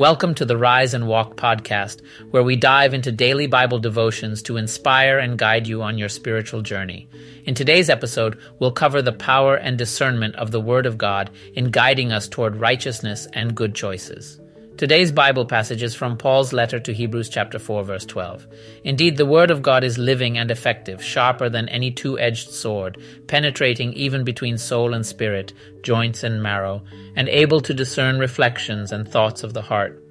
Welcome to the Rise and Walk podcast, where we dive into daily Bible devotions to inspire and guide you on your spiritual journey. In today's episode, we'll cover the power and discernment of the Word of God in guiding us toward righteousness and good choices. Today's Bible passage is from Paul's letter to Hebrews chapter 4 verse 12. Indeed, the word of God is living and effective, sharper than any two-edged sword, penetrating even between soul and spirit, joints and marrow, and able to discern reflections and thoughts of the heart.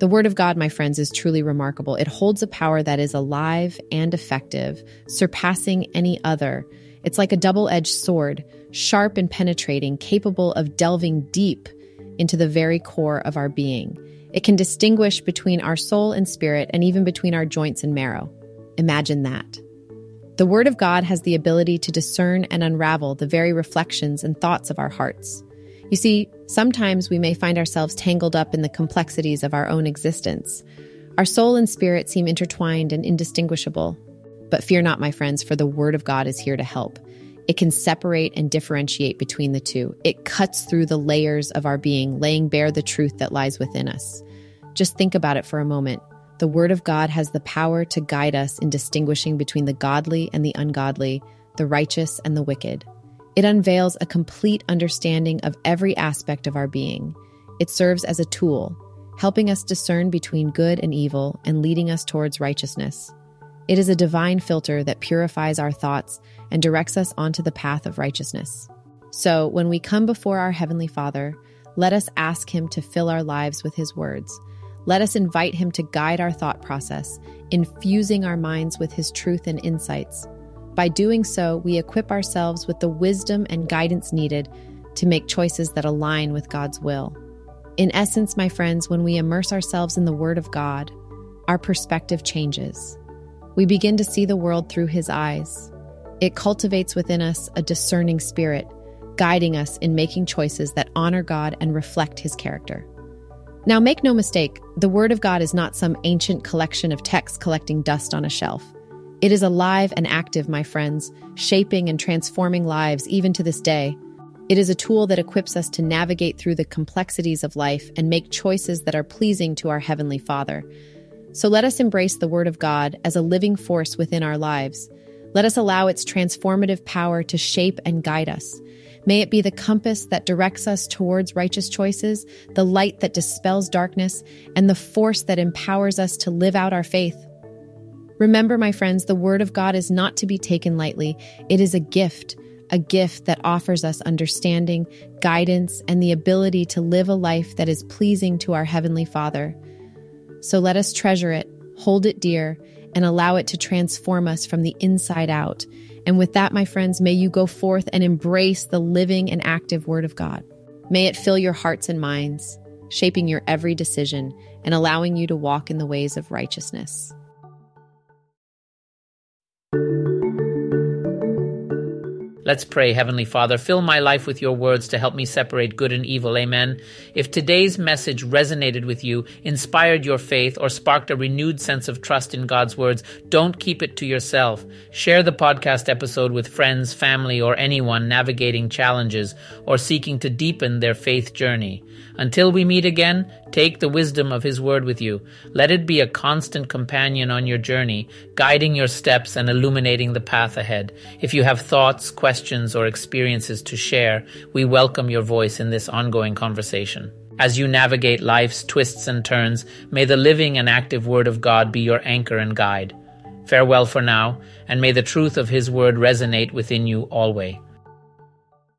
The Word of God, my friends, is truly remarkable. It holds a power that is alive and effective, surpassing any other. It's like a double edged sword, sharp and penetrating, capable of delving deep into the very core of our being. It can distinguish between our soul and spirit and even between our joints and marrow. Imagine that. The Word of God has the ability to discern and unravel the very reflections and thoughts of our hearts. You see, sometimes we may find ourselves tangled up in the complexities of our own existence. Our soul and spirit seem intertwined and indistinguishable, but fear not, my friends, for the Word of God is here to help. It can separate and differentiate between the two. It cuts through the layers of our being, laying bare the truth that lies within us. Just think about it for a moment. The Word of God has the power to guide us in distinguishing between the godly and the ungodly, the righteous and the wicked. It unveils a complete understanding of every aspect of our being. It serves as a tool, helping us discern between good and evil and leading us towards righteousness. It is a divine filter that purifies our thoughts and directs us onto the path of righteousness. So, when we come before our Heavenly Father, let us ask Him to fill our lives with His words. Let us invite Him to guide our thought process, infusing our minds with His truth and insights. By doing so, we equip ourselves with the wisdom and guidance needed to make choices that align with God's will. In essence, my friends, when we immerse ourselves in the Word of God, our perspective changes. We begin to see the world through his eyes. It cultivates within us a discerning spirit, guiding us in making choices that honor God and reflect his character. Now, make no mistake, the Word of God is not some ancient collection of texts collecting dust on a shelf. It is alive and active, my friends, shaping and transforming lives even to this day. It is a tool that equips us to navigate through the complexities of life and make choices that are pleasing to our Heavenly Father. So let us embrace the Word of God as a living force within our lives. Let us allow its transformative power to shape and guide us. May it be the compass that directs us towards righteous choices, the light that dispels darkness, and the force that empowers us to live out our faith. Remember, my friends, the Word of God is not to be taken lightly. It is a gift, a gift that offers us understanding, guidance, and the ability to live a life that is pleasing to our Heavenly Father. So let us treasure it, hold it dear, and allow it to transform us from the inside out. And with that, my friends, may you go forth and embrace the living and active Word of God. May it fill your hearts and minds, shaping your every decision and allowing you to walk in the ways of righteousness. Let's pray, Heavenly Father. Fill my life with your words to help me separate good and evil. Amen. If today's message resonated with you, inspired your faith, or sparked a renewed sense of trust in God's words, don't keep it to yourself. Share the podcast episode with friends, family, or anyone navigating challenges or seeking to deepen their faith journey. Until we meet again, take the wisdom of His Word with you. Let it be a constant companion on your journey, guiding your steps and illuminating the path ahead. If you have thoughts, questions, or experiences to share, we welcome your voice in this ongoing conversation. As you navigate life's twists and turns, may the living and active Word of God be your anchor and guide. Farewell for now, and may the truth of His Word resonate within you always.